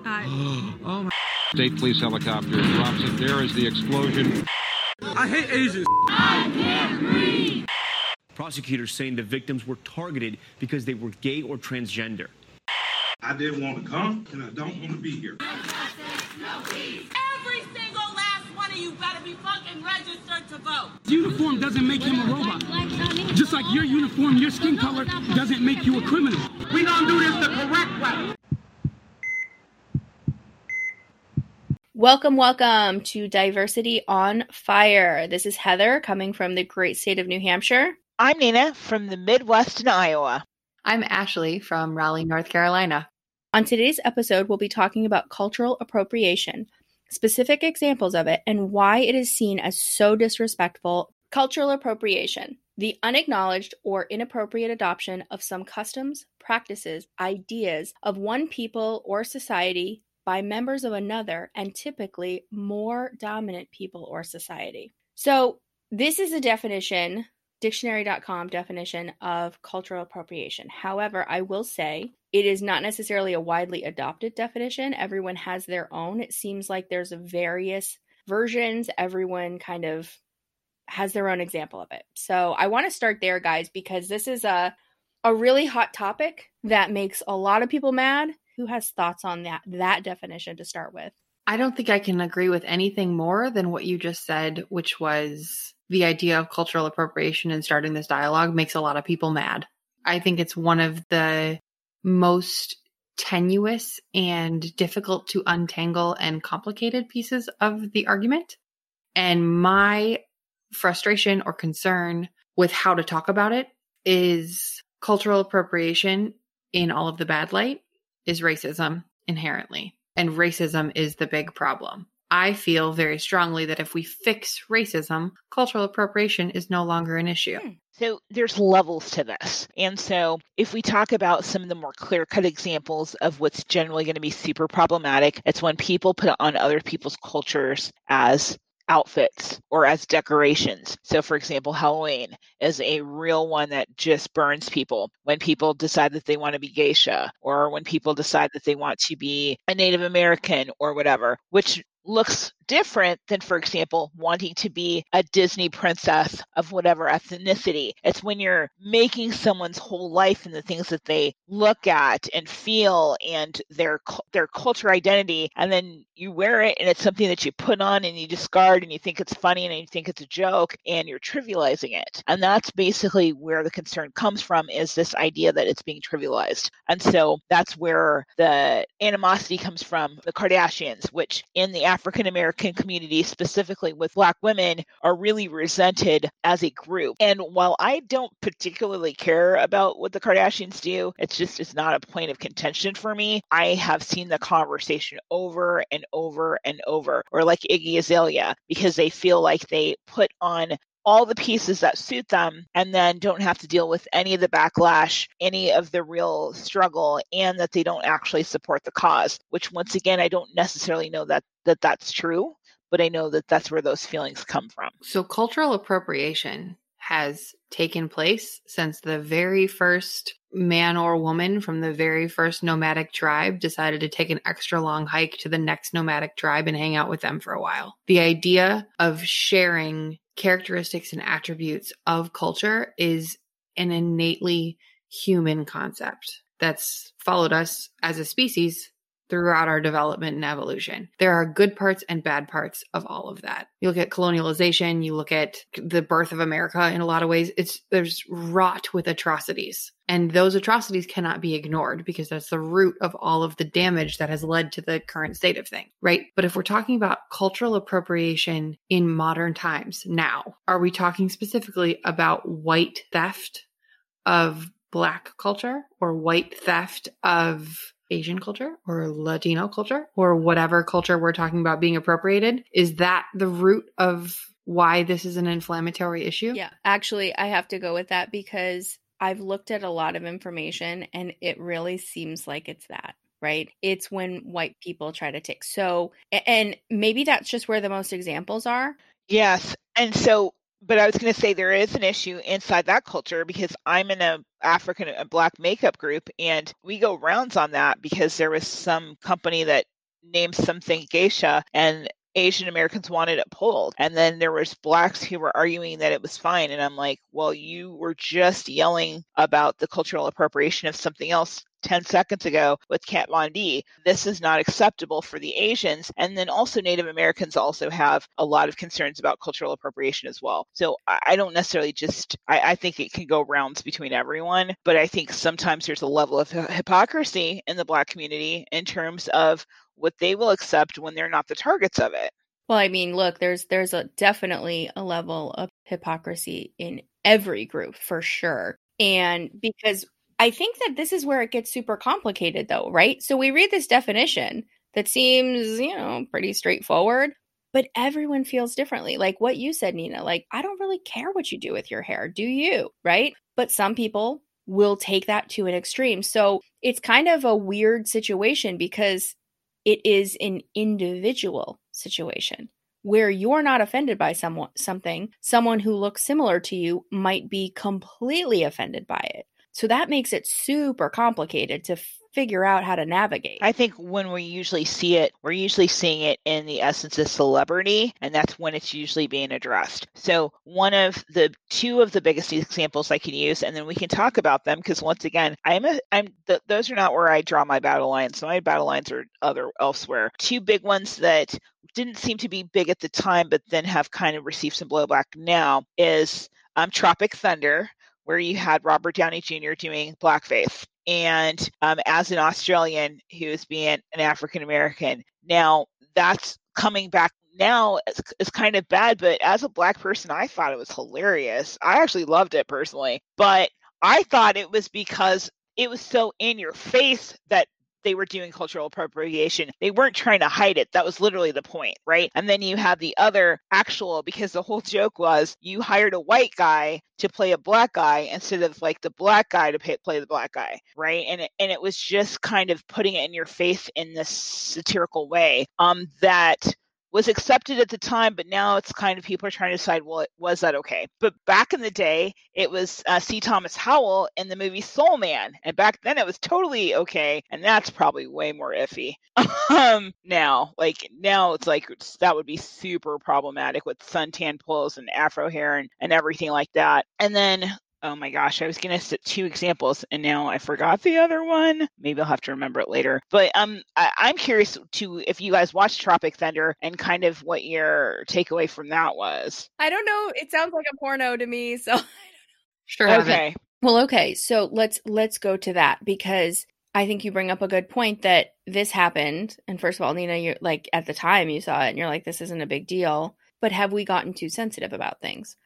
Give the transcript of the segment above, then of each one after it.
oh my. State police helicopter drops it. There is the explosion. I hate Asians. I can't breathe. Prosecutors saying the victims were targeted because they were gay or transgender. I didn't want to come, and I don't want to be here. Every single last one of you better be fucking registered to vote. Uniform doesn't make him a robot. Just like your uniform, your skin color doesn't make you a criminal. We don't do this the correct way. Welcome, welcome to Diversity on Fire. This is Heather coming from the great state of New Hampshire. I'm Nina from the Midwest in Iowa. I'm Ashley from Raleigh, North Carolina. On today's episode, we'll be talking about cultural appropriation, specific examples of it, and why it is seen as so disrespectful. Cultural appropriation, the unacknowledged or inappropriate adoption of some customs, practices, ideas of one people or society by members of another and typically more dominant people or society. So, this is a definition, dictionary.com definition of cultural appropriation. However, I will say it is not necessarily a widely adopted definition. Everyone has their own. It seems like there's various versions. Everyone kind of has their own example of it. So, I want to start there guys because this is a a really hot topic that makes a lot of people mad who has thoughts on that that definition to start with? I don't think I can agree with anything more than what you just said, which was the idea of cultural appropriation and starting this dialogue makes a lot of people mad. I think it's one of the most tenuous and difficult to untangle and complicated pieces of the argument. And my frustration or concern with how to talk about it is cultural appropriation in all of the bad light is racism inherently. And racism is the big problem. I feel very strongly that if we fix racism, cultural appropriation is no longer an issue. Hmm. So there's levels to this. And so if we talk about some of the more clear cut examples of what's generally going to be super problematic, it's when people put on other people's cultures as outfits or as decorations. So, for example, Halloween is a real one that just burns people when people decide that they want to be geisha or when people decide that they want to be a Native American or whatever, which looks different than, for example, wanting to be a Disney princess of whatever ethnicity. It's when you're making someone's whole life and the things that they look at and feel and their their culture identity, and then you wear it and it's something that you put on and you discard and you think it's funny and you think it's a joke and you're trivializing it. And that's basically where the concern comes from is this idea that it's being trivialized. And so that's where the animosity comes from the Kardashians, which in the African American community, specifically with Black women, are really resented as a group. And while I don't particularly care about what the Kardashians do, it's just it's not a point of contention for me. I have seen the conversation over and over and over, or like Iggy Azalea, because they feel like they put on all the pieces that suit them and then don't have to deal with any of the backlash, any of the real struggle, and that they don't actually support the cause, which once again, I don't necessarily know that, that that's true, but I know that that's where those feelings come from. So cultural appropriation has taken place since the very first man or woman from the very first nomadic tribe decided to take an extra long hike to the next nomadic tribe and hang out with them for a while. The idea of sharing characteristics and attributes of culture is an innately human concept that's followed us as a species throughout our development and evolution. There are good parts and bad parts of all of that. You look at colonialization, you look at the birth of America in a lot of ways, it's there's wrought with atrocities. And those atrocities cannot be ignored because that's the root of all of the damage that has led to the current state of things, right? But if we're talking about cultural appropriation in modern times now, are we talking specifically about white theft of black culture or white theft of Asian culture or Latino culture or whatever culture we're talking about being appropriated? Is that the root of why this is an inflammatory issue? Yeah, actually, I have to go with that because I've looked at a lot of information and it really seems like it's that right? It's when white people try to take. So, and maybe that's just where the most examples are. Yes. And so but I was going to say there is an issue inside that culture because I'm in a African a black makeup group and we go rounds on that because there was some company that named something geisha and Asian Americans wanted it pulled. And then there was blacks who were arguing that it was fine. And I'm like, well, you were just yelling about the cultural appropriation of something else 10 seconds ago with Kat Von D. This is not acceptable for the Asians. And then also Native Americans also have a lot of concerns about cultural appropriation as well. So I don't necessarily just, I, I think it can go rounds between everyone, but I think sometimes there's a level of hypocrisy in the Black community in terms of what they will accept when they're not the targets of it. Well, I mean, look, there's there's a definitely a level of hypocrisy in every group for sure. And because I think that this is where it gets super complicated though, right? So we read this definition that seems, you know, pretty straightforward, but everyone feels differently. Like what you said, Nina, like I don't really care what you do with your hair, do you? Right? But some people will take that to an extreme. So it's kind of a weird situation because it is an individual situation where you're not offended by someone something someone who looks similar to you might be completely offended by it so that makes it super complicated to figure out how to navigate. I think when we usually see it, we're usually seeing it in the essence of celebrity, and that's when it's usually being addressed. So, one of the two of the biggest examples I can use, and then we can talk about them because once again, I'm a, I'm the, those are not where I draw my battle lines. My battle lines are other elsewhere. Two big ones that didn't seem to be big at the time, but then have kind of received some blowback now is um, Tropic Thunder where you had Robert Downey Jr. doing blackface. And um, as an Australian who is being an African American, now that's coming back now it's, is kind of bad, but as a black person, I thought it was hilarious. I actually loved it personally, but I thought it was because it was so in your face that they were doing cultural appropriation. They weren't trying to hide it. That was literally the point, right? And then you had the other actual, because the whole joke was you hired a white guy to play a black guy instead of like the black guy to pay, play the black guy, right? And it, and it was just kind of putting it in your face in this satirical way um, that was accepted at the time, but now it's kind of people are trying to decide, well, was that okay? But back in the day, it was uh, C. Thomas Howell in the movie Soul Man, and back then it was totally okay, and that's probably way more iffy. um, now, like now, it's like it's, that would be super problematic with suntan pulls and afro hair and and everything like that. And then Oh my gosh, I was going to set two examples and now I forgot the other one. Maybe I'll have to remember it later. But um, I, am curious to if you guys watched Tropic Thunder and kind of what your takeaway from that was. I don't know. It sounds like a porno to me, so sure. Okay. Well, okay. So let's let's go to that because I think you bring up a good point that this happened. And first of all, Nina, you're like at the time you saw it and you're like, this isn't a big deal. But have we gotten too sensitive about things?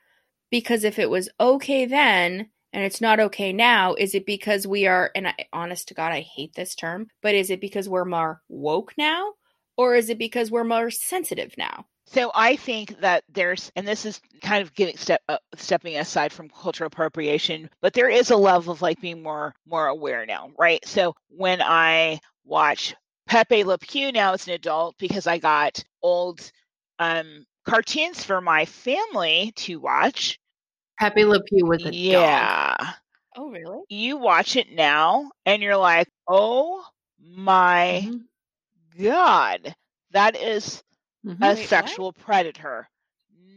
Because if it was okay then and it's not okay now, is it because we are, and I, honest to God, I hate this term, but is it because we're more woke now? Or is it because we're more sensitive now? So I think that there's, and this is kind of getting step uh, stepping aside from cultural appropriation, but there is a level of like being more more aware now, right? So when I watch Pepe Le Pew now as an adult because I got old um, cartoons for my family to watch, Pepe Le Pew was a yeah. dog. Oh, really? You watch it now and you're like, oh my mm-hmm. God, that is mm-hmm. a Wait, sexual what? predator.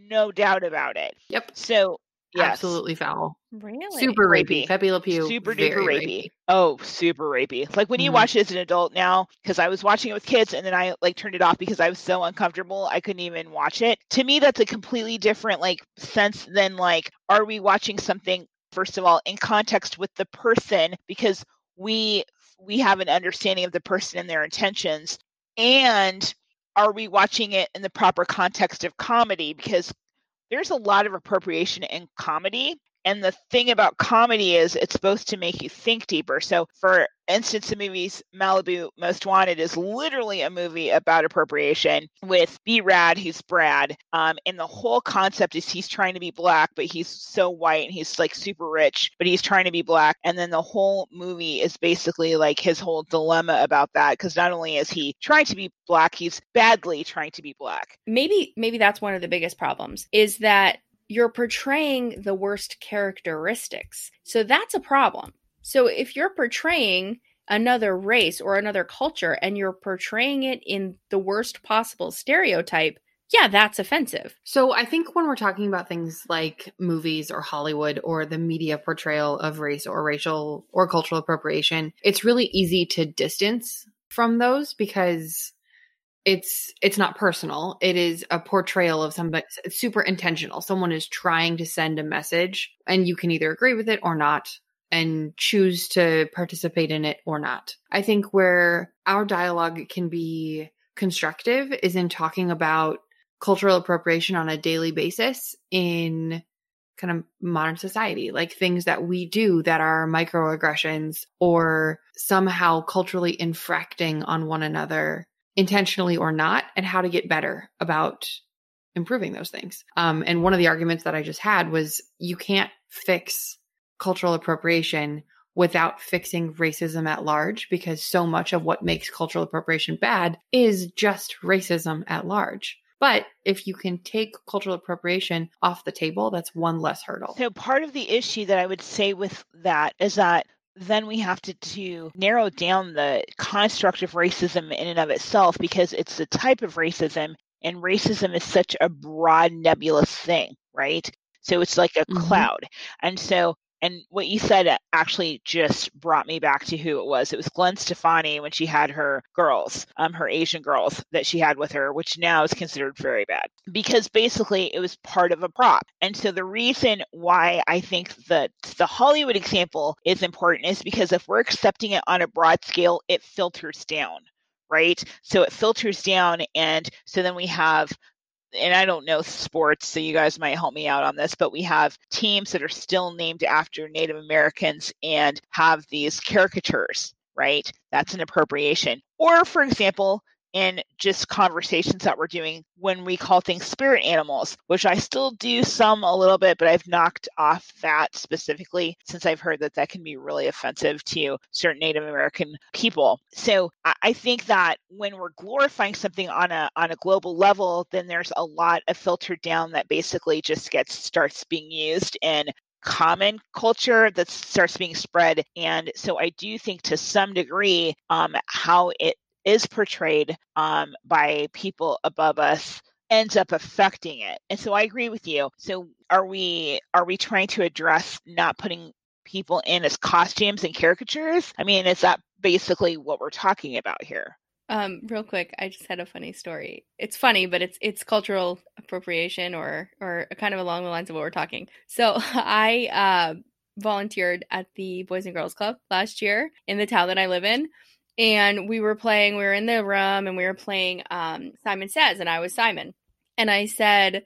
No doubt about it. Yep. So Yes. Absolutely foul. Really? Super rapey. Pepe Le Pew. Super duper rapey. rapey. Oh, super rapey. Like when you mm-hmm. watch it as an adult now, because I was watching it with kids and then I like turned it off because I was so uncomfortable I couldn't even watch it. To me, that's a completely different like sense than like, are we watching something first of all in context with the person because we we have an understanding of the person and their intentions and are we watching it in the proper context of comedy because there's a lot of appropriation in comedy and the thing about comedy is it's supposed to make you think deeper. So, for instance, the movie's Malibu Most Wanted is literally a movie about appropriation with B Rad, who's Brad. Um, and the whole concept is he's trying to be black, but he's so white and he's like super rich, but he's trying to be black. And then the whole movie is basically like his whole dilemma about that because not only is he trying to be black, he's badly trying to be black. Maybe, maybe that's one of the biggest problems is that you're portraying the worst characteristics. So that's a problem. So if you're portraying another race or another culture and you're portraying it in the worst possible stereotype, yeah, that's offensive. So I think when we're talking about things like movies or Hollywood or the media portrayal of race or racial or cultural appropriation, it's really easy to distance from those because it's it's not personal. It is a portrayal of somebody it's super intentional. Someone is trying to send a message and you can either agree with it or not and choose to participate in it or not. I think where our dialogue can be constructive is in talking about cultural appropriation on a daily basis in kind of modern society, like things that we do that are microaggressions or somehow culturally infracting on one another, intentionally or not, and how to get better about improving those things. Um, and one of the arguments that I just had was you can't fix cultural appropriation without fixing racism at large because so much of what makes cultural appropriation bad is just racism at large. But if you can take cultural appropriation off the table, that's one less hurdle. So part of the issue that I would say with that is that then we have to, to narrow down the construct of racism in and of itself because it's the type of racism and racism is such a broad nebulous thing right so it's like a mm-hmm. cloud and so and what you said actually just brought me back to who it was. It was Gwen Stefani when she had her girls, um, her Asian girls that she had with her, which now is considered very bad because basically it was part of a prop. And so the reason why I think that the Hollywood example is important is because if we're accepting it on a broad scale, it filters down right? So it filters down. And so then we have and I don't know sports, so you guys might help me out on this, but we have teams that are still named after Native Americans and have these caricatures, right? That's an appropriation. Or, for example, in just conversations that we're doing when we call things spirit animals, which I still do some a little bit, but I've knocked off that specifically since I've heard that that can be really offensive to certain Native American people. So I think that when we're glorifying something on a on a global level, then there's a lot of filtered down that basically just gets starts being used in common culture that starts being spread. And so I do think to some degree, um, how it is portrayed um, by people above us ends up affecting it and so i agree with you. So are we are we trying to address not putting people in as costumes and caricatures? I mean is that basically what we're talking about here? Um real quick i just had a funny story. It's funny but it's it's cultural appropriation or or kind of along the lines of what we're talking. So i uh volunteered at the boys and girls club last year in the town that i live in and we were playing we were in the room and we were playing um, simon says and i was simon and i said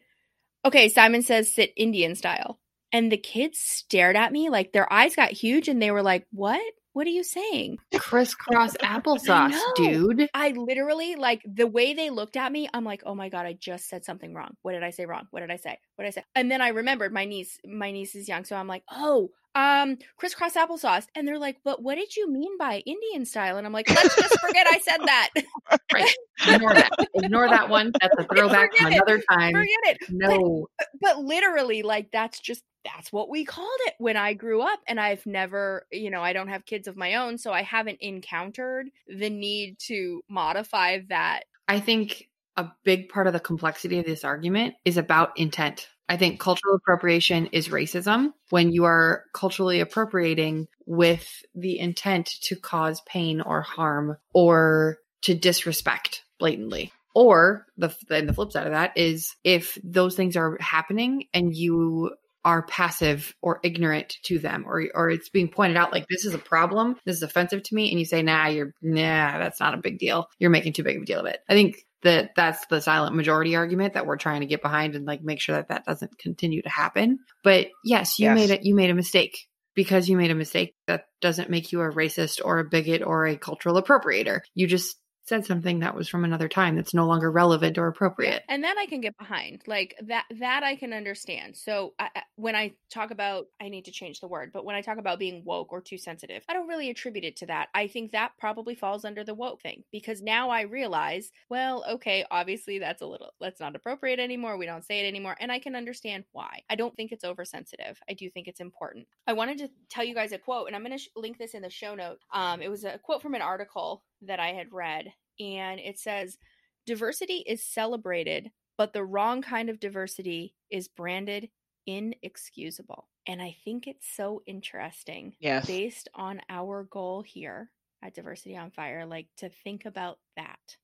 okay simon says sit indian style and the kids stared at me like their eyes got huge and they were like what what are you saying? Crisscross applesauce, I dude. I literally like the way they looked at me. I'm like, oh my god, I just said something wrong. What did I say wrong? What did I say? What did I say? And then I remembered my niece. My niece is young, so I'm like, oh, um, crisscross applesauce. And they're like, but what did you mean by Indian style? And I'm like, let's just forget I said that. right. Ignore that. Ignore that one. That's a throwback from another time. Forget it. No. But, but literally, like, that's just that's what we called it when I grew up. And I've never, you know, I don't have kids of my own, so I haven't encountered the need to modify that. I think a big part of the complexity of this argument is about intent. I think cultural appropriation is racism when you are culturally appropriating with the intent to cause pain or harm or to disrespect blatantly. Or the then the flip side of that is if those things are happening and you are passive or ignorant to them or or it's being pointed out like this is a problem. This is offensive to me. And you say nah you're nah that's not a big deal. You're making too big of a deal of it. I think that that's the silent majority argument that we're trying to get behind and like make sure that that doesn't continue to happen. But yes you yes. made it you made a mistake. Because you made a mistake that doesn't make you a racist or a bigot or a cultural appropriator. You just said something that was from another time that's no longer relevant or appropriate. and that I can get behind. Like that that I can understand. So I, when I talk about I need to change the word, but when I talk about being woke or too sensitive, I don't really attribute it to that. I think that probably falls under the woke thing because now I realize, well, okay, obviously that's a little that's not appropriate anymore. We don't say it anymore, and I can understand why. I don't think it's oversensitive. I do think it's important. I wanted to tell you guys a quote, and I'm going to sh- link this in the show note. Um, it was a quote from an article that I had read, and it says, "Diversity is celebrated, but the wrong kind of diversity is branded inexcusable." And I think it's so interesting Yes. based on our goal here at Diversity on Fire, like to think about that.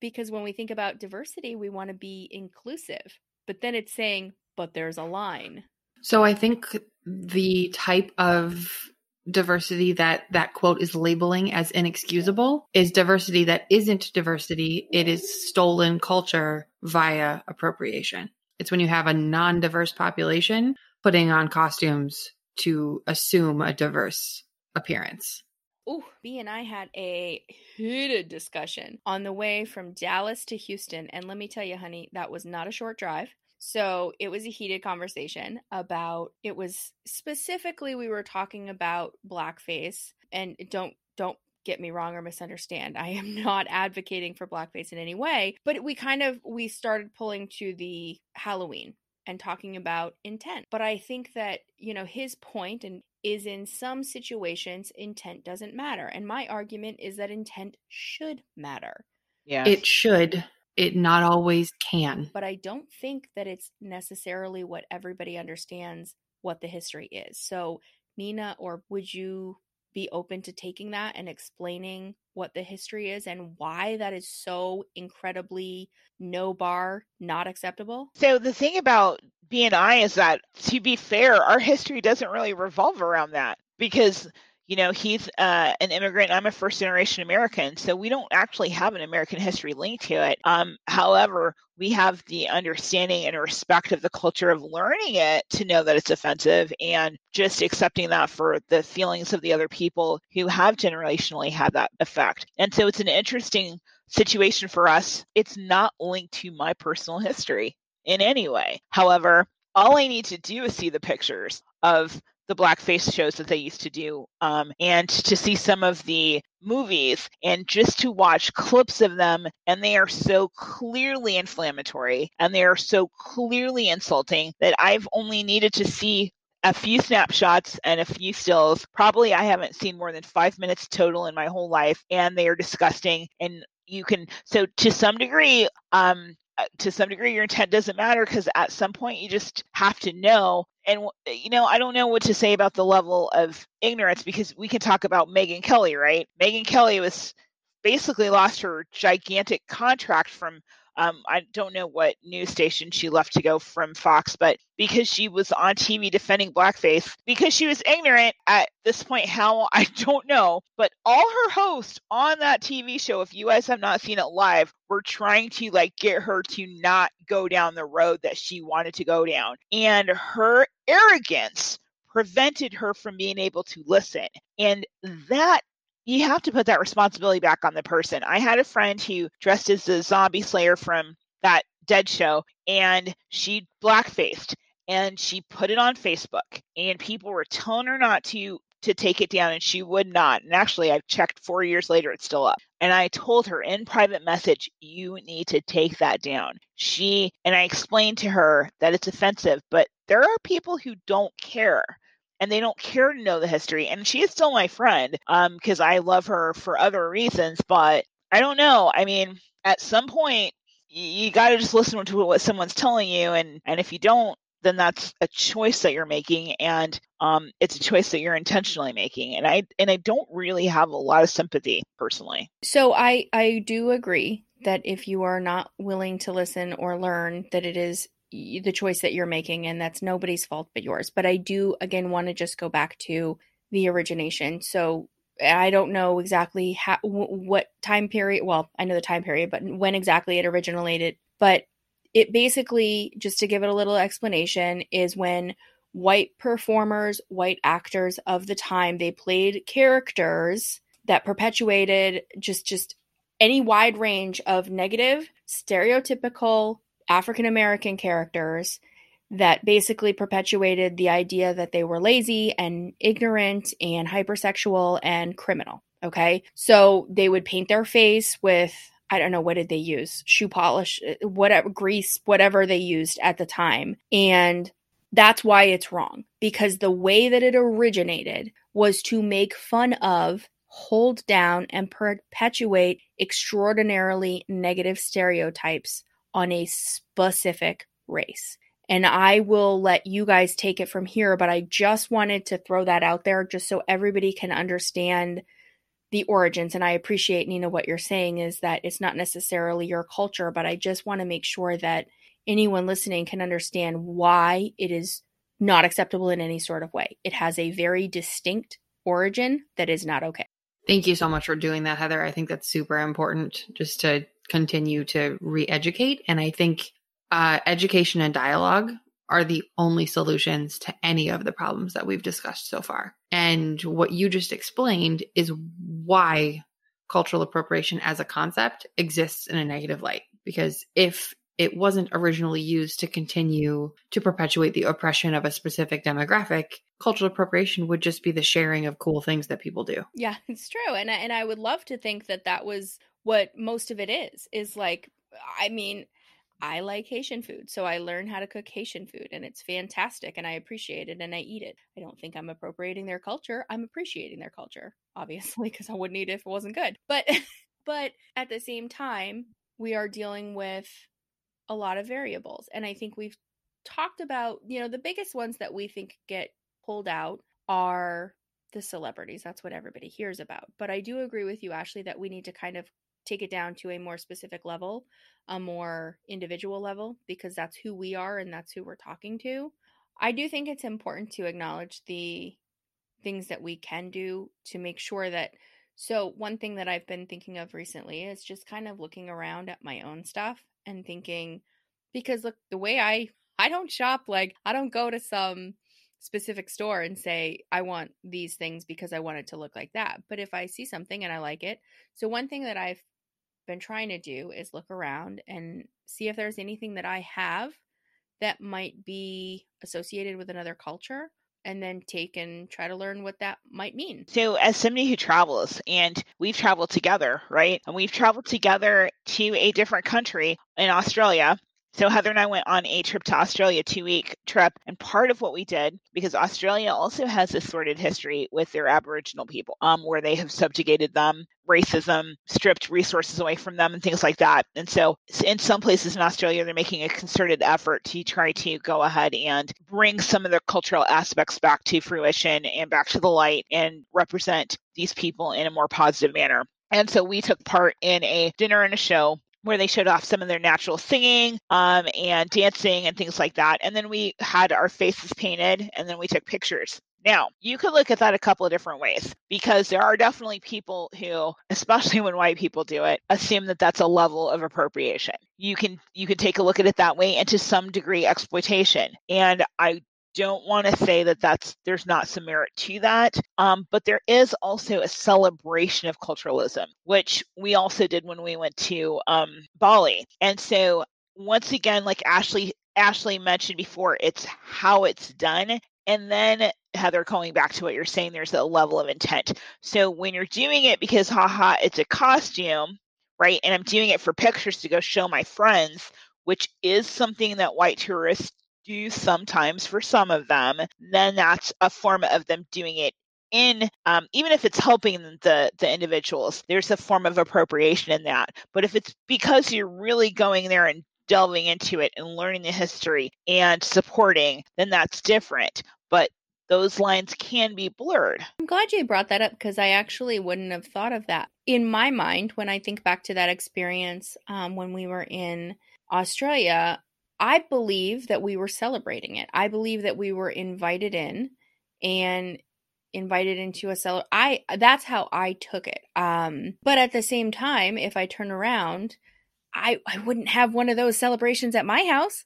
Because when we think about diversity, we want to be inclusive, but then it's saying, but there's a line. So I think the type of diversity that that quote is labeling as inexcusable is diversity that isn't diversity. It is stolen culture via appropriation. It's when you have a non diverse population putting on costumes to assume a diverse appearance. Oh, B and I had a heated discussion on the way from Dallas to Houston. And let me tell you, honey, that was not a short drive. So it was a heated conversation about it was specifically we were talking about blackface and don't don't get me wrong or misunderstand. I am not advocating for blackface in any way, but we kind of we started pulling to the Halloween and talking about intent. But I think that, you know, his point and is in some situations intent doesn't matter. And my argument is that intent should matter. Yeah. It should, it not always can. But I don't think that it's necessarily what everybody understands what the history is. So, Nina, or would you be open to taking that and explaining what the history is and why that is so incredibly no bar, not acceptable? So the thing about BNI is that, to be fair, our history doesn't really revolve around that because you know he's uh, an immigrant. I'm a first generation American, so we don't actually have an American history linked to it. Um, however, we have the understanding and respect of the culture of learning it to know that it's offensive and just accepting that for the feelings of the other people who have generationally had that effect. And so it's an interesting situation for us. It's not linked to my personal history in any way. However, all I need to do is see the pictures of the blackface shows that they used to do um, and to see some of the movies and just to watch clips of them and they are so clearly inflammatory and they are so clearly insulting that i've only needed to see a few snapshots and a few stills. Probably i haven't seen more than five minutes total in my whole life and they are disgusting and you can so to some degree um Uh, to some degree your intent doesn't matter because at some point you just have to know and eh, you know i don't know what to say about the level of ignorance because we can talk about megyn kelly right? Megyn kelly was basically lost her gigantic contract from um, I don't know what news station she left to go from Fox, but because she was on TV defending blackface, because she was ignorant at this point, how I don't know, but all her hosts on that TV show, if you guys have not seen it live, were trying to like get her to not go down the road that she wanted to go down. And her arrogance prevented her from being able to listen. And that you have to put that responsibility back on the person. I had a friend who dressed as the zombie slayer from that dead show and she blackfaced and she put it on Facebook and people were telling her not to to take it down and she would not. And actually I checked 4 years later it's still up. And I told her in private message you need to take that down. She and I explained to her that it's offensive, but there are people who don't care and they don't care to know the history. And she is still my friend um, because I love her for other reasons. But I don't know. I mean, at some point, you, got to just listen to what someone's telling you, and and if you don't, then that's a choice that you're making, and um, it's a choice that you're intentionally making. And I and I don't really have a lot of sympathy personally. So I I do agree that if you are not willing to listen or learn that it is the choice that you're making and that's nobody's fault but yours. But I do again want to just go back to the origination. So I don't know exactly how what time period. Well, I know the time period, but when exactly it originated. But it basically, just to give it a little explanation, is when white performers, white actors of the time, they played characters that perpetuated just just any wide range of negative, stereotypical African American characters that basically perpetuated the idea that they were lazy and ignorant and hypersexual and criminal. Okay. So they would paint their face with, I don't know, what did they use? Shoe polish, uh, whatever, grease, whatever they used at the time. And that's why it's wrong because the way that it originated was to make fun of, hold down, and perpetuate extraordinarily negative stereotypes on a specific race. And I will let you guys take it from here, but I just wanted to throw that out there just so everybody can understand the origins. And I appreciate, Nina, what you're saying is that it's not necessarily your culture, but I just want to make sure that anyone listening can understand why it is not acceptable in any sort of way. It has a very distinct origin that is not okay. Thank you so much for doing that, Heather. I think that's super important just to continue to re educate. And I think uh, education and dialogue are the only solutions to any of the problems that we've discussed so far. And what you just explained is why cultural appropriation as a concept exists in a negative light. Because if it wasn't originally used to continue to perpetuate the oppression of a specific demographic, cultural appropriation would just be the sharing of cool things that people do. Yeah, it's true. And I, and I would love to think that that was what most of it is is like I mean, I like Haitian food, so I learn how to cook Haitian food and it's fantastic and I appreciate it and I eat it. I don't think I'm appropriating their culture. I'm appreciating their culture, obviously, because I wouldn't eat it if it wasn't good. But but at the same time, we are dealing with a lot of variables and I think we've talked about, you know, the biggest ones that we think get pulled out are the celebrities. That's what everybody hears about. But I do agree with you, Ashley, that we need to kind of take it down to a more specific level, a more individual level, because that's who we are and that's who we're talking to. I do think it's important to acknowledge the things that we can do to make sure that. So, one thing that I've been thinking of recently is just kind of looking around at my own stuff and thinking, because look, the way I I don't shop like I don't go to some specific store and say I want these things because I want it to look like that. But if I see something and I like it, so one thing that I've been trying to do is look around and see if there's anything that I have that might be associated with another culture and then take and try to learn what that might mean. So, as somebody who travels, and we've traveled together, right? And we've traveled together to a different country in Australia, so Heather and I went on a trip to Australia, two week trip, and part of what we did because Australia also has this sordid history with their Aboriginal people, um, where they have subjugated them, racism, stripped resources away from them, and things like that. And so, in some places in Australia, they're making a concerted effort to try to go ahead and bring some of the cultural aspects back to fruition and back to the light and represent these people in a more positive manner. And so we took part in a dinner and a show where they showed off some of their natural singing um, and dancing and things like that. And then we had our faces painted and then we took pictures. Now, you could look at that a couple of different ways because there are definitely people who, especially when white people do it, assume that that's a level of appropriation. You can you can take a look at it that way and to some degree exploitation. And I don't want to say that that's there's not some merit to that um, but there is also a celebration of culturalism which we also did when we went to um, bali. And so once again like ashley ashley mentioned before it's how it's done and then heather going back to what you're saying there's a level of intent. So when you're doing it because haha it's a costume right and i'm doing it for pictures to go show my friends which is something that white tourists do sometimes for some of them, then that's a form of them doing it in um, even if it's helping the the individuals there's a form of appropriation in that but if it's because you're really going there and delving into it and learning the history and supporting then that's different but those lines can be blurred. I'm glad you brought that up because I actually wouldn't have thought of that. In my mind, when I think back to that experience um, when we were in Australia, I believe that we were celebrating it. I believe that we were invited in and invited into a cell. I that's how I took it. Um, but at the same time, if I turn around, I I wouldn't have one of those celebrations at my house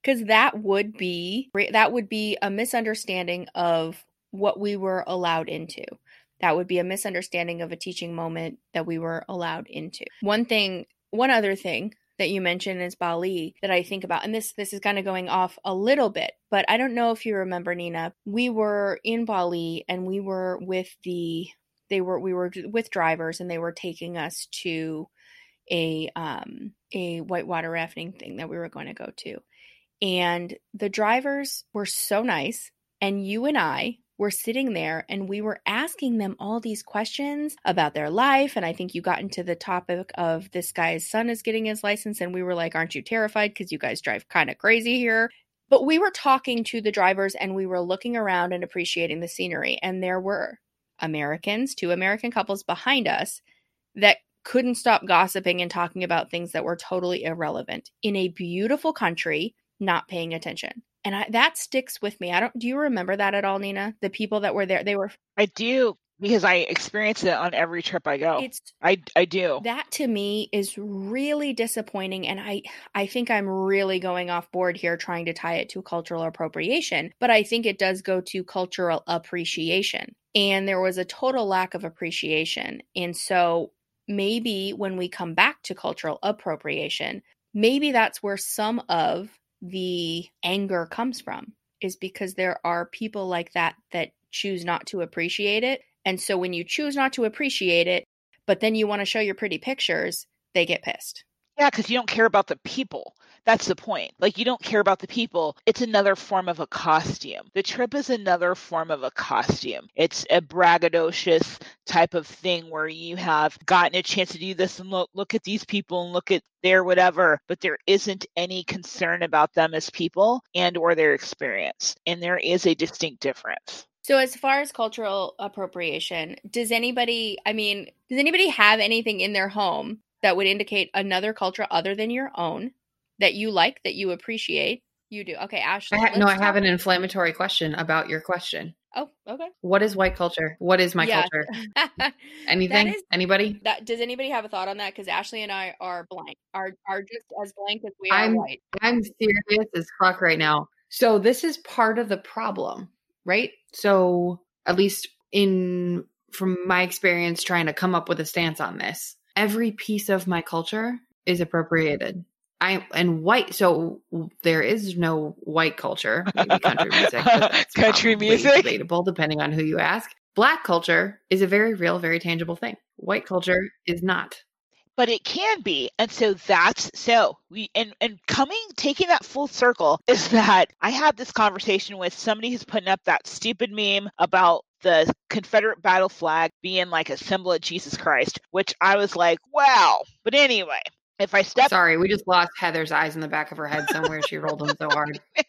because that would be that would be a misunderstanding of what we were allowed into. That would be a misunderstanding of a teaching moment that we were allowed into. One thing, one other thing that you mentioned is Bali that I think about, and this this is kind of going off a little bit, but I don't know if you remember Nina. We were in Bali and we were with the they were we were with drivers and they were taking us to a um a whitewater rafting thing that we were going to go to. And the drivers were so nice and you and I were sitting there and we were asking them all these questions about their life. And I think you got into the topic of this guy's son is getting his license. And we were like, Aren't you terrified? Because you guys drive kind of crazy here. But we were talking to the drivers and we were looking around and appreciating the scenery. And there were Americans, two American couples behind us that couldn't stop gossiping and talking about things that were totally irrelevant in a beautiful country, not paying attention and I, that sticks with me. I don't. Do you remember that at all, Nina? The people that were there, they were. I do because I experience it on every trip I go. It's I I do. That to me is really disappointing and I I think I'm really going off board here trying to tie it to cultural appropriation, but I think it does go to cultural appreciation. And there was a total lack of appreciation. And so maybe when we come back to cultural appropriation, maybe that's where some of the anger comes from is because there are people like that that choose not to appreciate it. And so when you choose not to appreciate it, but then you want to show your pretty pictures, they get pissed. Yeah, because you don't care about the people. That's the point. Like, you don't care about the people. It's another form of a costume. The trip is another form of a costume. It's a braggadocious type of thing where you have gotten a chance to do this and look, look at these people and look at their whatever, but there isn't any concern about them as people and or their experience. And there is a distinct difference. So, as far as cultural appropriation, does anybody, I mean, does anybody have anything in their home that would indicate another culture other than your own that you like, that you appreciate. You do. Okay, Ashley. I ha- no, I have an inflammatory question about your question. Oh, okay. What is white culture? What is my yeah. culture? Anything? Is, Anybody? That does anybody have a thought on that? Because Ashley and I are blank. Are are just as blank as we I'm, are white. I'm serious as fuck right now. So this is part of the problem, right? So at least in from my experience trying to come up with a stance on this, every piece of my culture is appropriated. I and white, so there is no white culture. Maybe country music, country music, debatable depending on who you ask. Black culture is a very real, very tangible thing. White culture is not but it can be and so that's so we and and coming taking that full circle is that i had this conversation with somebody who's putting up that stupid meme about the confederate battle flag being like a symbol of jesus christ which i was like wow but anyway if I step Sorry, we just lost Heather's eyes in the back of her head somewhere. she rolled them so hard.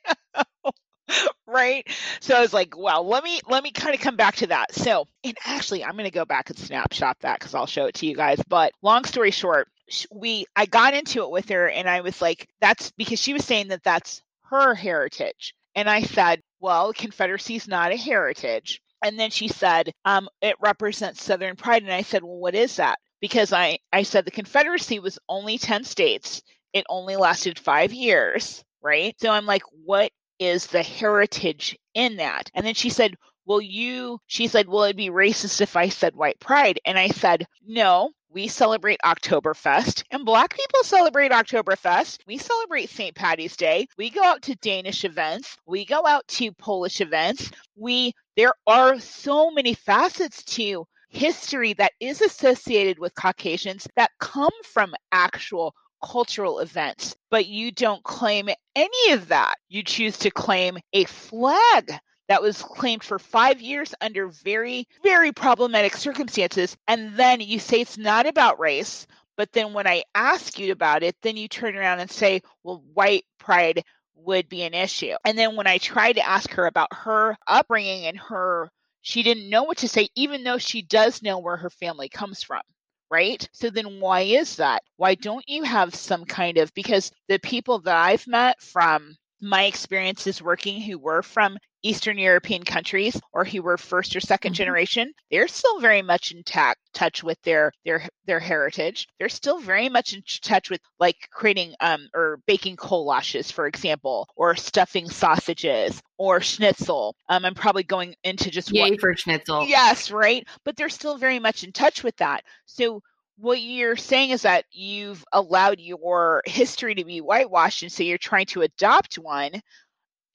right? So i was like well let me let me kind of come back to that. So and actually i'm going to go back and snapshot that because i'll show it to you guys. But long story short we i got into it with her and i was like that's because she was saying that that's her heritage. And i said well confederacy is not a heritage. And then she said um, it represents southern pride. And i said well what is that because I, I said the Confederacy was only 10 states. It only lasted five years, right? So I'm like, what is the heritage in that? And then she said, well, you, she said, well, it'd be racist if I said white pride. And I said, no, we celebrate Oktoberfest and black people celebrate Oktoberfest. We celebrate St. Patty's Day. We go out to Danish events. We go out to Polish events. We, there are so many facets to history that is associated with Caucasians that come from actual cultural events, but you don't claim any of that. You choose to claim a flag that was claimed for five years under very, very problematic circumstances. And then you say it's not about race. But then when I ask you about it, then you turn around and say, well, white pride would be an issue. And then when I try to ask her about her upbringing and her she didn't know what to say, even though she does know where her family comes from. Right. So then why is that? Why don't you have some kind of, because the people that I've met from my experiences working who were from Eastern European countries or who were first or 2nd Mhm. generation, they're still very much in touch with their their their heritage. They're still very much in touch with like creating um or baking kolaches, for example, or stuffing sausages or schnitzel. Um, I'm probably going into just Yay what for schnitzel. Yes, right. But they're still very much in touch with that. So what you're saying is that you've allowed your history to be whitewashed and so you're trying to adopt one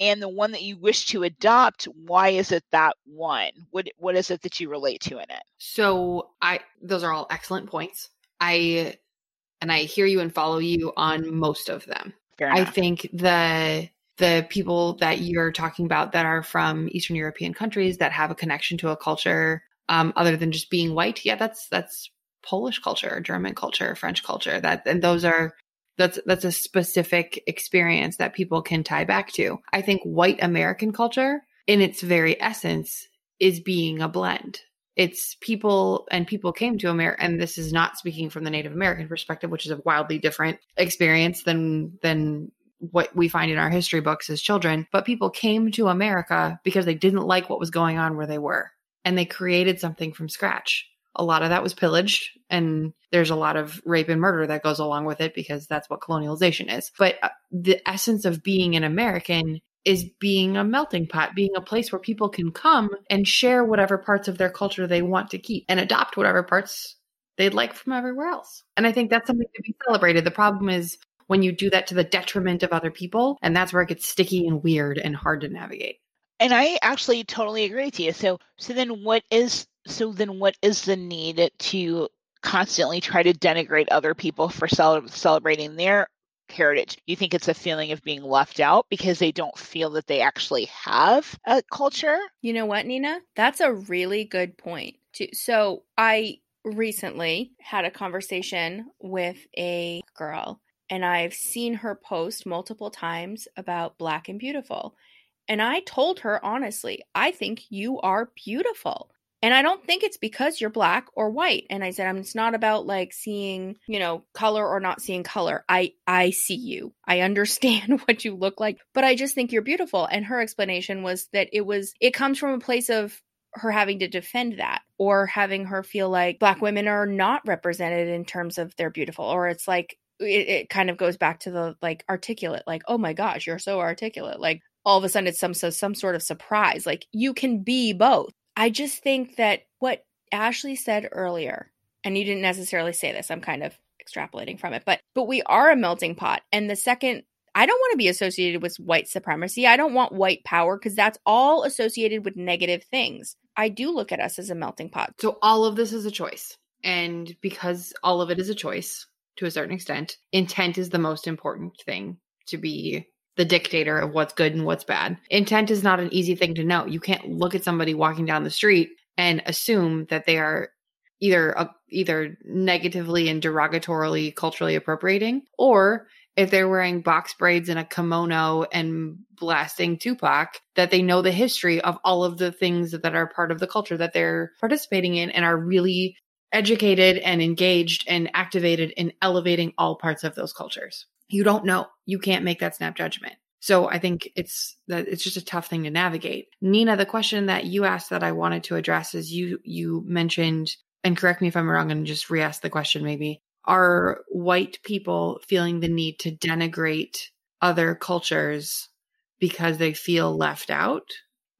and the one that you wish to adopt why is it that one what what is it that you relate to in it So I those are all excellent points. I and I hear you and follow you on most of them. I think the the people that you're talking about that are from Eastern European countries that have a connection to a culture um, other than just being white, yeah, that's that's Polish culture, German culture, French culture. That and those are that's that's a specific experience that people can tie back to. I think white American culture, in its very essence, is being a blend. It's people and people came to America, and this is not speaking from the Native American perspective, which is a wildly different experience than than what we find in our history books as children. But people came to America because they didn't like what was going on where they were, and they created something from scratch. A lot of that was pillaged, and there's a lot of rape and murder that goes along with it because that's what colonialization is. But uh, the essence of being an American is being a melting pot, being a place where people can come and share whatever parts of their culture they want to keep and adopt whatever parts they'd like from everywhere else. And I think that's something to be celebrated. The problem is when you do that to the detriment of other people, and that's where it gets sticky and weird and hard to navigate. and i actually totally agree with you so so then what is so then what is the need to constantly try to denigrate other people for cel- celebrating their heritage you think it's a feeling of being left out because they don't feel that they actually have a culture You know what, Nina? That's a really good point. Too. So I recently had a conversation with a girl, and I've seen her post multiple times about Black and Beautiful. And I told her honestly, I think you are beautiful. And I don't think it's because you're black or white. And I said, I'm it's not about like seeing, you know, color or not seeing color. I I see you. I understand what you look like, but I just think you're beautiful. And her explanation was that it was it comes from a place of her having to defend that or having her feel like black women are not represented in terms of they're beautiful or it's like it, it kind of goes back to the like articulate like oh my gosh you're so articulate like all of a sudden it's some so some sort of surprise like you can be both i just think that what ashley said earlier and you didn't necessarily say this i'm kind of extrapolating from it but but we are a melting pot and the second I don't want to be associated with white supremacy. I don't want white power because that's all associated with negative things. I do look at us as a melting pot. So all of this is a choice. And because all of it is a choice to a certain extent, intent is the most important thing to be the dictator of what's good and what's bad. Intent is not an easy thing to know. You can't look at somebody walking down the street and assume that they are either uh, either negatively and derogatorily culturally appropriating or if they're wearing box braids and a kimono and blasting Tupac, that they know the history of all of the things that are part of the culture that they're participating in and are really educated and engaged and activated in elevating all parts of those cultures. You don't know. You can't make that snap judgment. So I think it's that it's just a tough thing to navigate. Nina, the question that you asked that I wanted to address is you you mentioned and correct me if I'm wrong and just re-ask the question maybe. Are white people feeling the need to denigrate other cultures because they feel left out?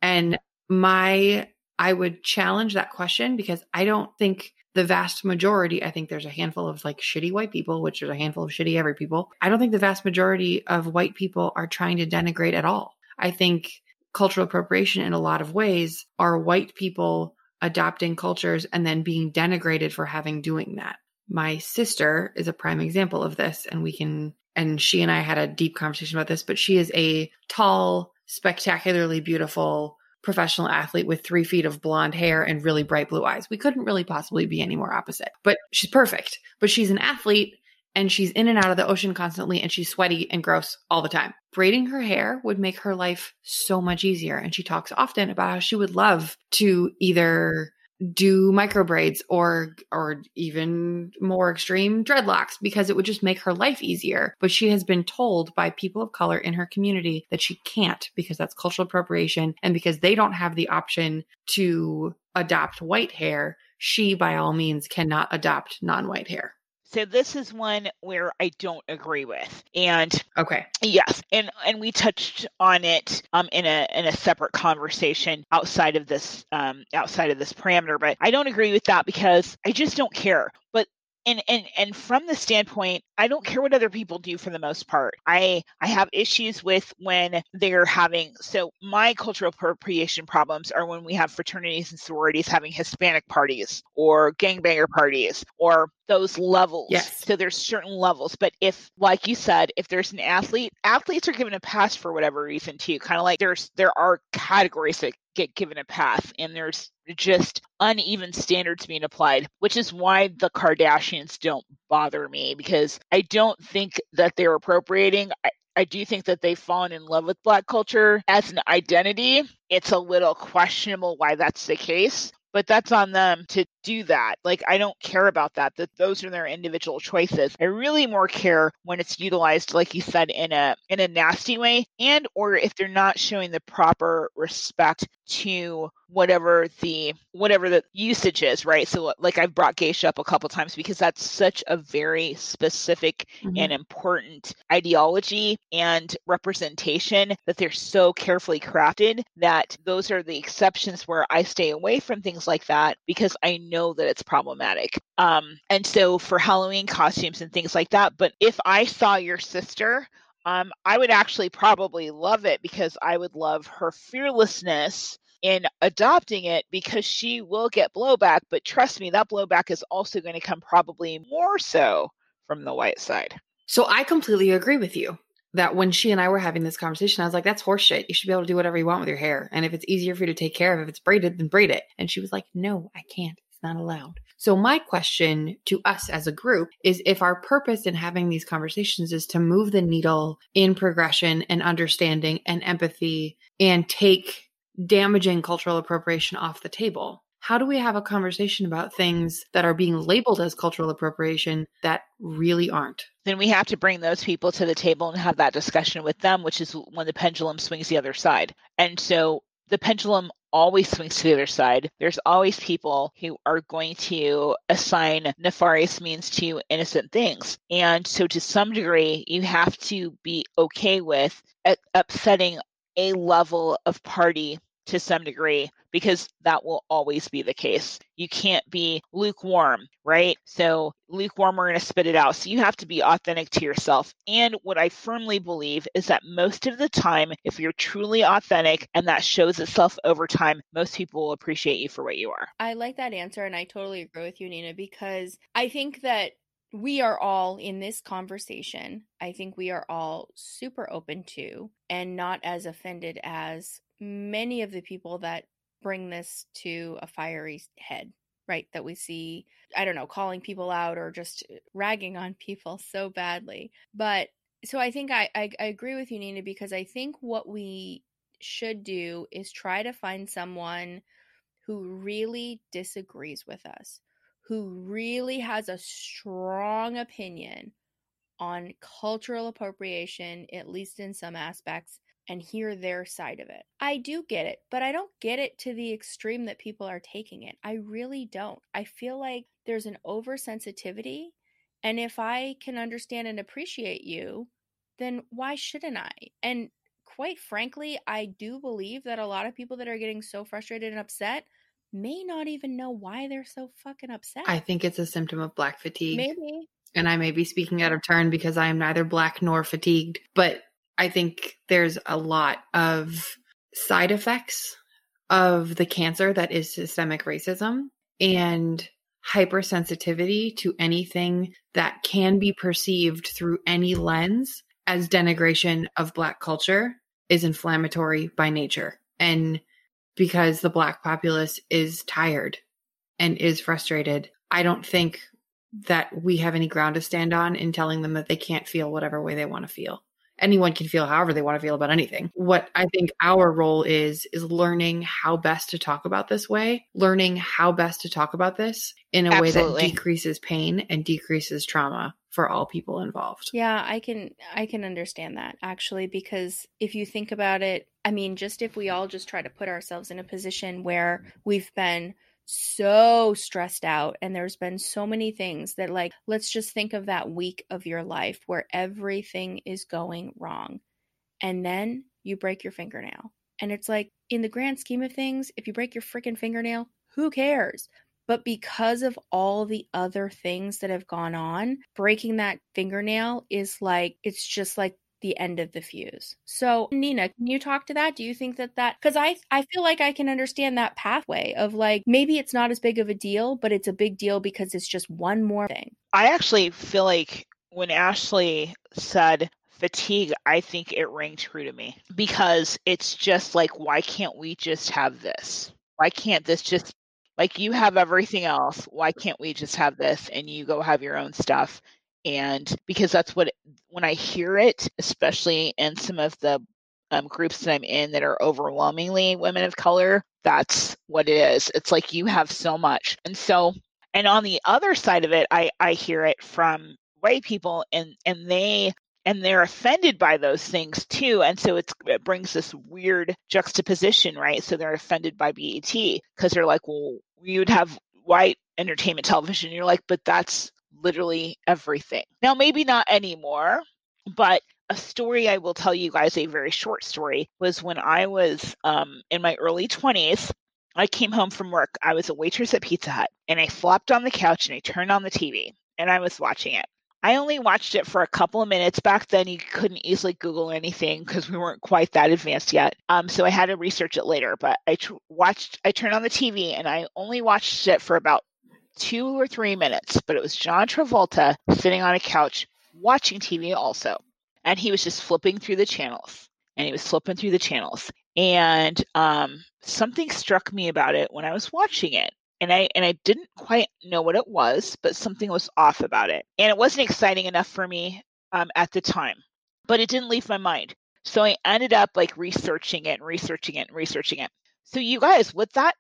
And my I would challenge that question because I don't think the vast majority, I think there's a handful of like shitty white people, which there's a handful of shitty every people. I don't think the vast majority of white people are trying to denigrate at all. I think cultural appropriation in a lot of ways are white people adopting cultures and then being denigrated for having doing that. My sister is a prime example of this and we can and she and I had a deep conversation about this, but she is a tall, spectacularly beautiful professional athlete with three feet of blonde hair and really bright blue eyes. We couldn't really possibly be any more opposite. But she's perfect. But she's an athlete and she's in and out of the ocean constantly and she's sweaty and gross all the time. Braiding her hair would make her life so much easier. And she talks often about how she would love to either do micro braids or or even more extreme dreadlocks because it would just make her life easier. But she has been told by people of color in her community that she can't because that's cultural appropriation. And because they don't have the option to adopt white hair she by all means cannot adopt non-white hair So this is one where I don't agree with. And okay yes, and and we touched on it um in a in a separate conversation outside of this um outside of this parameter, but I don't agree with that because I just don't care. But and and and from the standpoint i don't care what other people do for the most part i i have issues with when they're having so my cultural appropriation problems are when we have fraternities and sororities having hispanic parties or gangbanger parties or those levels Yes. so there's certain levels but if like you said if there's an athlete athletes are given a pass for whatever reason too kind of like there's there are categories that get given a pass and there's just uneven standards being applied which is why the kardashians don't bother me because i don't think that they're appropriating I, I do think that they've fallen in love with black culture as an identity it's a little questionable why that's the case but that's on them to do that. Like I don't care about that. That those are their individual choices. I really more care when it's utilized, like you said, in a in a nasty way, and or if they're not showing the proper respect to whatever the whatever the usage is, right? So like I've brought geisha up a couple times because that's such a very specific Mhm. and important ideology and representation that they're so carefully crafted that those are the exceptions where I stay away from things like that because I know that it's problematic. Um, and so for Halloween costumes and things like that, but if I saw your sister, um, I would actually probably love it because I would love her fearlessness in adopting it because she will get blowback. But trust me, that blowback is also going to come probably more so from the white side. So I completely agree with you that when she and I were having this conversation, I was like, that's horseshit. You should be able to do whatever you want with your hair. And if it's easier for you to take care of, if it's braided, then braid it. And she was like, no, I can't. It's not allowed. So my question to us as a group is if our purpose in having these conversations is to move the needle in progression and understanding and empathy and take damaging cultural appropriation off the table. How do we have a conversation about things that are being labeled as cultural appropriation that really aren't? then we have to bring those people to the table and have that discussion with them, which is when the pendulum swings the other side. And so the pendulum always swings to the other side. There's always people who are going to assign nefarious means to innocent things. And so to some degree, you have to be okay with uh, upsetting a level of party to some degree because that will always be the case. You can't be lukewarm, right? So, lukewarm, we're going to spit it out. So, you have to be authentic to yourself. And what I firmly believe is that most of the time, if you're truly authentic and that shows itself over time, most people will appreciate you for what you are. I like that answer, and I totally agree with you, Nina, because I think that we are all in this conversation. I think we are all super open to and not as offended as many of the people that bring this to a fiery head, right? That we see, I don't know, calling people out or just uh, ragging on people so badly. But so I think I, I, I agree with you, Nina, because I think what we should do is try to find someone who really disagrees with us, who really has a strong opinion on cultural appropriation, at least in some aspects, and hear their side of it. I do get it, but I don't get it to the extreme that people are taking it. I really don't. I feel like there's an oversensitivity, and if I can understand and appreciate you, then why shouldn't I? And quite frankly, I do believe that a lot of people that are getting so frustrated and upset may not even know why they're so fucking upset. I think it's a symptom of black fatigue. Maybe. And I may be speaking out of turn because I am neither black nor fatigued, but I think there's a lot of side effects of the cancer that is systemic racism and hypersensitivity to anything that can be perceived through any lens as denigration of black culture is inflammatory by nature. And because the black populace is tired and is frustrated, I don't think that we have any ground to stand on in telling them that they can't feel whatever way they want to feel. anyone can feel however they want to feel about anything. What I think our role is, is learning how best to talk about this way, learning how best to talk about this in a Absolutely. way that decreases pain and decreases trauma for all people involved. Yeah, I can I can understand that actually because if you think about it, I mean just if we all just try to put ourselves in a position where we've been so stressed out and there's been so many things that like let's just think of that week of your life where everything is going wrong and then you break your fingernail and it's like in the grand scheme of things if you break your freaking fingernail who cares but because of all the other things that have gone on breaking that fingernail is like it's just like the end of the fuse. So, Nina, can you talk to that? Do you think that that cuz I I feel like I can understand that pathway of like maybe it's not as big of a deal, but it's a big deal because it's just one more thing. I actually feel like when Ashley said fatigue, I think it rang true to me because it's just like, why can't we just have this? Why can't this just, like, you have everything else. Why can't we just have this and you go have your own stuff? And because that's what, when I hear it, especially in some of the um, groups that I'm in that are overwhelmingly women of color, that's what it is. It's like you have so much. And so, and on the other side of it, I, I hear it from white people and, and they, and they're offended by those things too. And so it brings this weird juxtaposition, right? So they're offended by BET because they're like, well, you would have white entertainment television. You're like, but that's literally everything. Now, maybe not anymore, but a story I will tell you guys, a very short story, was when I was um, in my early 20s. I came home from work. I was a waitress at Pizza Hut, and I flopped on the couch and I turned on the TV and I was watching it. I only watched it for a couple of minutes. Back then, you couldn't easily Google anything because we weren't quite that advanced yet. Um, so I had to research it later. But I tr- watched, I turned on the TV and I only watched it for about two or three minutes, but it was John Travolta sitting on a couch watching TV also. And he was just flipping through the channels and he was flipping through the channels. And um, something struck me about it when I was watching it. And I and I didn't quite know what it was, but something was off about it. And it wasn't exciting enough for me um, at the time, but it didn't leave my mind. So I ended up like researching it and researching it and researching it. So you guys, what that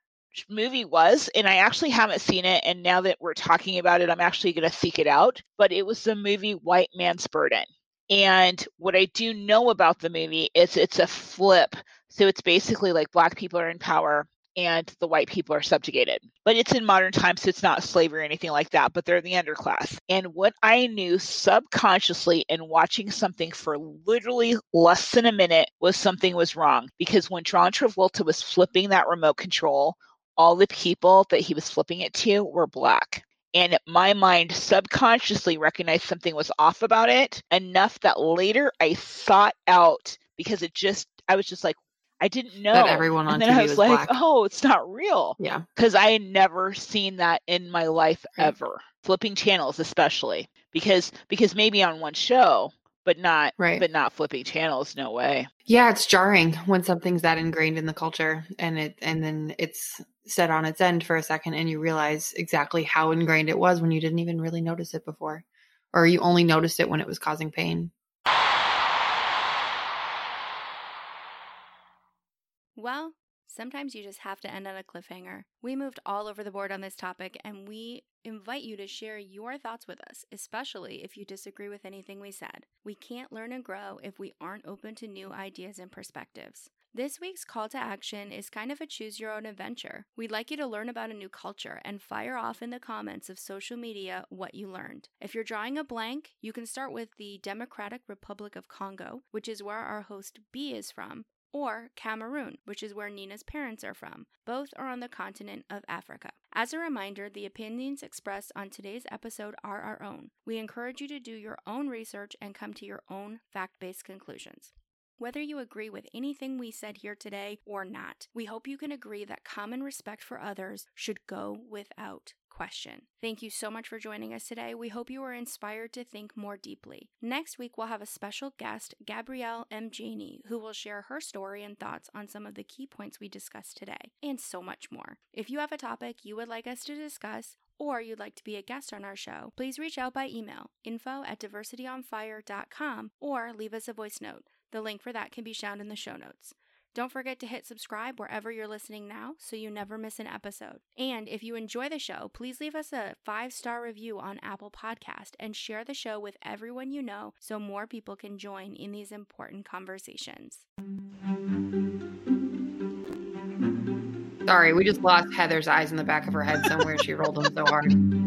movie was, and I actually haven't seen it. And now that we're talking about it, I'm actually to seek it out. But it was the movie White Man's Burden. And what I do know about the movie is it's a flip. So it's basically like black people are in power and the white people are subjugated. But it's in modern times, so it's not slavery or anything like that, but they're the underclass. And what I knew subconsciously in watching something for literally less than a minute was something was wrong. Because when John Travolta was flipping that remote control, all the people that he was flipping it to were black. And my mind subconsciously recognized something was off about it enough that later I sought out because it just, I was just like, I didn't know. That everyone on and then TV I was, was like, black. oh, it's not real. Yeah. Because I had never seen that in my life Right. ever. Flipping channels, especially because because maybe on one show, but not Right. but not flipping channels. No way. Yeah, it's jarring when something's that ingrained in the culture and it and then it's set on its end for a second and you realize exactly how ingrained it was when you didn't even really notice it before. Or you only noticed it when it was causing pain. Well, sometimes you just have to end on a cliffhanger. We moved all over the board on this topic, and we invite you to share your thoughts with us, especially if you disagree with anything we said. We can't learn and grow if we aren't open to new ideas and perspectives. This week's call to action is kind of a choose your own adventure. We'd like you to learn about a new culture and fire off in the comments of social media what you learned. If you're drawing a blank, you can start with the Democratic Republic of Congo, which is where our host B is from, or Cameroon, which is where Nina's parents are from. Both are on the continent of Africa. As a reminder, the opinions expressed on today's episode are our own. We encourage you to do your own research and come to your own fact based conclusions. Whether you agree with anything we said here today or not, we hope you can agree that common respect for others should go without question. Thank you so much for joining us today. We hope you are inspired to think more deeply. Next week, we'll have a special guest, Gabrielle M. Janey, who will share her story and thoughts on some of the key points we discussed today, and so much more. If you have a topic you would like us to discuss, or you'd like to be a guest on our show, please reach out by email info at diversityonfire.com or leave us a voice note. The link for that can be found in the show notes. Don't forget to hit subscribe wherever you're listening now so you never miss an episode. And if you enjoy the show, please leave us a five star review on Apple Podcast and share the show with everyone you know so more people can join in these important conversations. Sorry, we just lost Heather's eyes in the back of her head somewhere. she rolled them so hard.